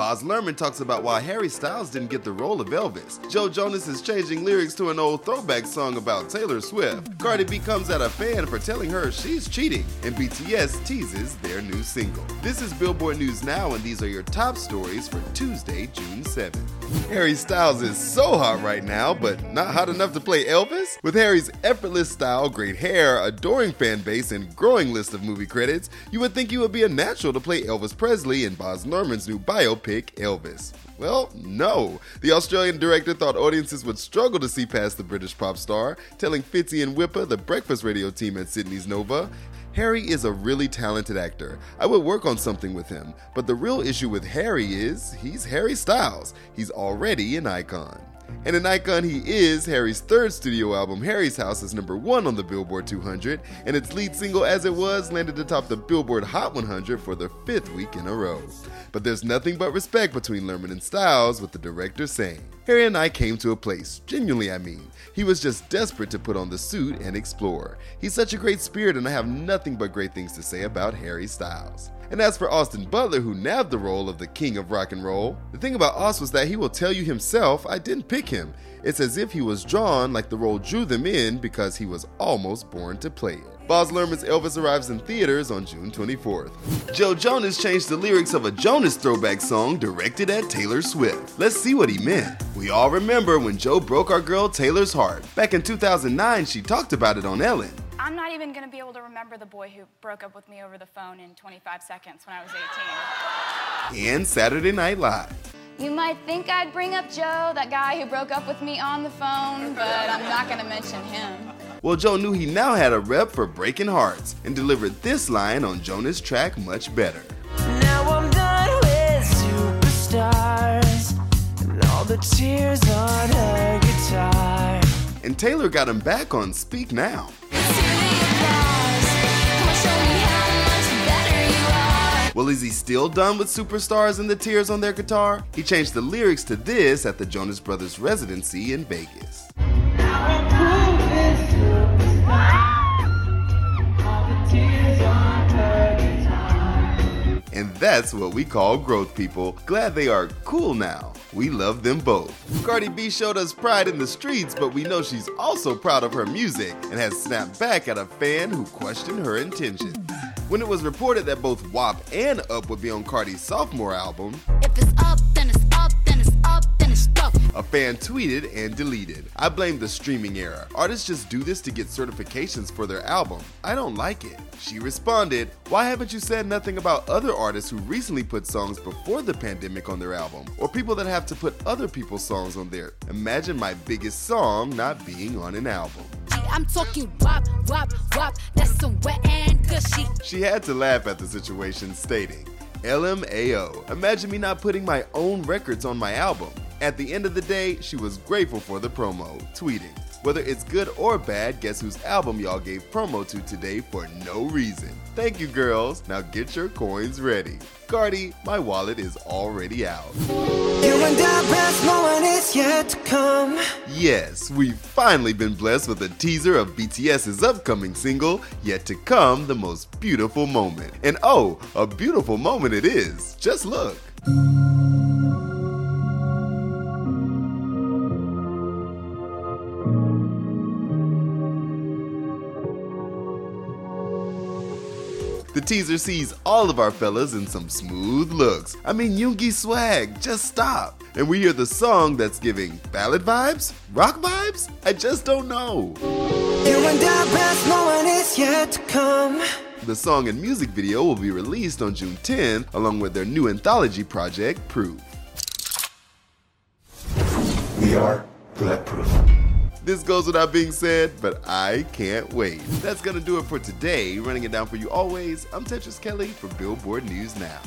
Baz Luhrmann talks about why Harry Styles didn't get the role of Elvis. Joe Jonas is changing lyrics to an old throwback song about Taylor Swift. Cardi B comes at a fan for telling her she's cheating, and BTS teases their new single. This is Billboard News Now, and these are your top stories for Tuesday, June 7th. Harry Styles is so hot right now, but not hot enough to play Elvis? With Harry's effortless style, great hair, adoring fan base, and growing list of movie credits, you would think you would be a natural to play Elvis Presley in Baz Luhrmann's new biopic pick Elvis? Well, no. The Australian director thought audiences would struggle to see past the British pop star, telling Fitzy and Wippa, the breakfast radio team at Sydney's Nova, Harry is a really talented actor. I would work on something with him, but the real issue with Harry is he's Harry Styles. He's already an icon. And an icon he is, Harry's third studio album, Harry's House, is number one on the Billboard 200, and its lead single, As It Was, landed atop the Billboard Hot 100 for the fifth week in a row. But there's nothing but respect between Luhrmann and Styles, with the director saying, Harry and I came to a place, genuinely I mean. He was just desperate to put on the suit and explore. He's such a great spirit, and I have nothing but great things to say about Harry Styles. And as for Austin Butler, who nabbed the role of the king of rock and roll, the thing about Aus was that he will tell you himself, I didn't pick him. It's as if he was drawn like the role drew them in because he was almost born to play it. Baz Luhrmann's Elvis arrives in theaters on June 24th. Joe Jonas changed the lyrics of a Jonas throwback song directed at Taylor Swift. Let's see what he meant. We all remember when Joe broke our girl Taylor's heart. Back in 2009, she talked about it on Ellen. I'm not even going to be able to remember the boy who broke up with me over the phone in 25 seconds when I was 18. And Saturday Night Live. You might think I'd bring up Joe, that guy who broke up with me on the phone, but I'm not going to mention him. Well, Joe knew he now had a rep for breaking hearts and delivered this line on Jonas' track much better. Now I'm done with superstars and all the tears on her guitar. And Taylor got him back on Speak Now. Well, is he still done with superstars and the tears on their guitar? He changed the lyrics to this at the Jonas Brothers residency in Vegas. And that's what we call growth people. Glad they are cool now. We love them both. Cardi B showed us pride in the streets, but we know she's also proud of her music and has snapped back at a fan who questioned her intentions. When it was reported that both WAP and Up would be on Cardi's sophomore album, If it's up, then it's up, then it's up, then it's stuff. a fan tweeted and deleted. I blame the streaming era. Artists just do this to get certifications for their album. I don't like it. She responded, Why haven't you said nothing about other artists who recently put songs before the pandemic on their album? Or people that have to put other people's songs on there? Imagine my biggest song not being on an album. I'm talking wop, wop, wop. That's some wet and gushy. She had to laugh at the situation, stating, LMAO, imagine me not putting my own records on my album. At the end of the day, she was grateful for the promo, tweeting, Whether it's good or bad, guess whose album y'all gave promo to today for no reason? Thank you, girls. Now get your coins ready. Cardi, my wallet is already out. You and I best moment is yet to come. Yes, we've finally been blessed with a teaser of BTS's upcoming single, Yet to Come, the most beautiful moment. And oh, a beautiful moment it is. Just look. The teaser sees all of our fellas in some smooth looks. I mean, Yoongi swag, just stop. And we hear the song that's giving ballad vibes? Rock vibes? I just don't know. You and I best, no one yet to come. The song and music video will be released on June 10, along with their new anthology project, Proof. We are bulletproof. This goes without being said, but I can't wait. That's gonna do it for today. Running it down for you always, I'm Tetris Kelly for Billboard News Now.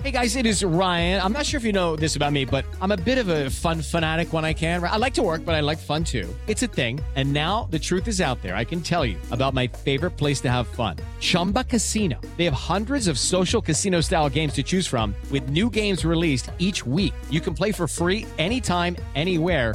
Hey guys, it is Ryan. I'm not sure if you know this about me, but I'm a bit of a fun fanatic when I can. I like to work, but I like fun too. It's a thing. And now the truth is out there. I can tell you about my favorite place to have fun Chumba Casino. They have hundreds of social casino style games to choose from, with new games released each week. You can play for free anytime, anywhere.